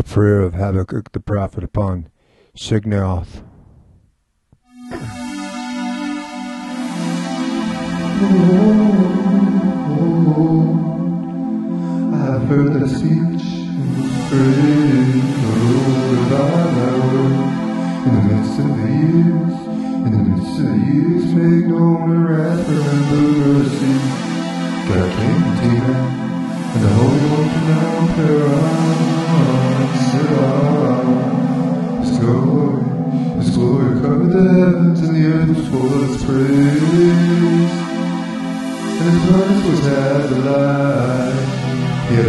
A prayer of Habakkuk the prophet upon Shigionoth. I've heard the speech and in the midst of the years, in the midst of the years, make known the wrath remember mercy. God came to Teman, and the Holy One pronounced her Presence was as the light.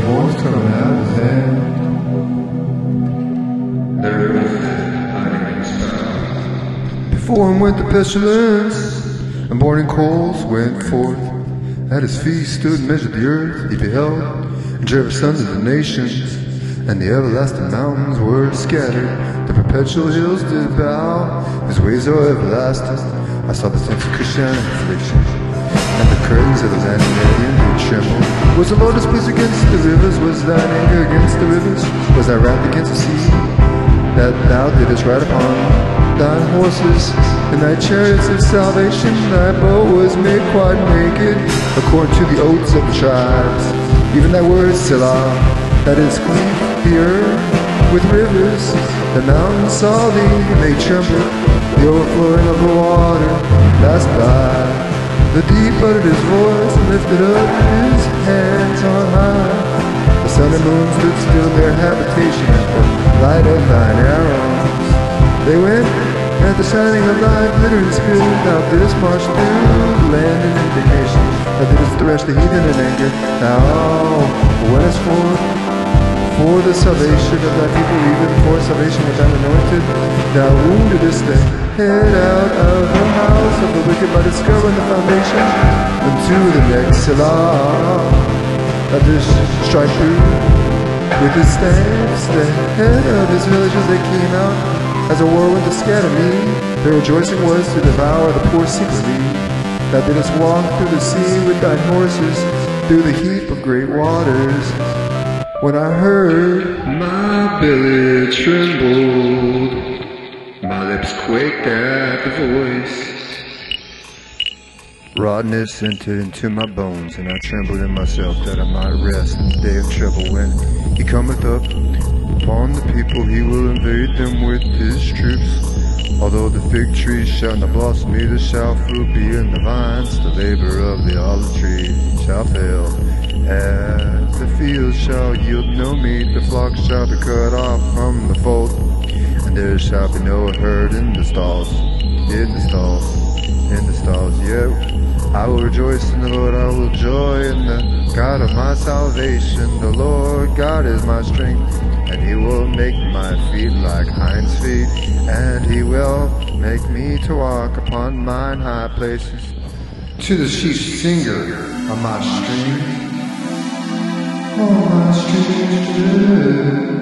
Horns coming out of his hand. There was. Before him went the pestilence, and burning coals went forth. At his feet stood measured the earth. He beheld and drove asunder the nations, and the everlasting mountains were scattered. The perpetual hills did bow. His ways are everlasting. I saw the tents of in affliction, and the curtains of the of did tremble. Was the Lord displeased against the rivers? Was thine anger against the rivers? Was thy wrath against the sea? That thou didst ride upon thine horses, and thy chariots of salvation, thy bow was made quite naked, according to the oaths of the tribes. Even thy words, Selah, that is clean earth with rivers. The mountains saw thee, and they trembled. The overflowing of the water passed by. The deep uttered his voice and lifted up his hands on high. The sun and moon stood still in their habitation at the light of thine arrows. They went at the shining of thy glittering spirit. Thou didst march through the land in indignation. Thou didst thresh the heathen in anger. Thou wentest forth for the salvation of thy people, even for salvation of thine anointed. Thou woundedest the head out of the house of the wicked by discovering the foundation unto the next Selah. Thou didst strike through with his staves the head of his villagers. They came out as a whirlwind to scatter me. Their rejoicing was to devour the poor secretly. Thou didst walk through the sea with thine horses, through the heap of great waters. When I heard, my belly trembled, my lips quaked at the voice. Rottenness entered into my bones, and I trembled in myself that I might rest in the day of trouble. When he cometh up upon the people, he will invade them with his troops. Although the fig tree shall not blossom, neither shall fruit be in the vines, the labor of the olive tree shall fail. Fields shall yield no meat, the flock shall be cut off from the fold, and there shall be no herd in the stalls, in the stalls, in the stalls. Yet I will rejoice in the Lord, I will joy in the God of my salvation. The Lord God is my strength, and he will make my feet like hinds feet, and he will make me to walk upon mine high places. To the chief singer of my strength, oh my strength.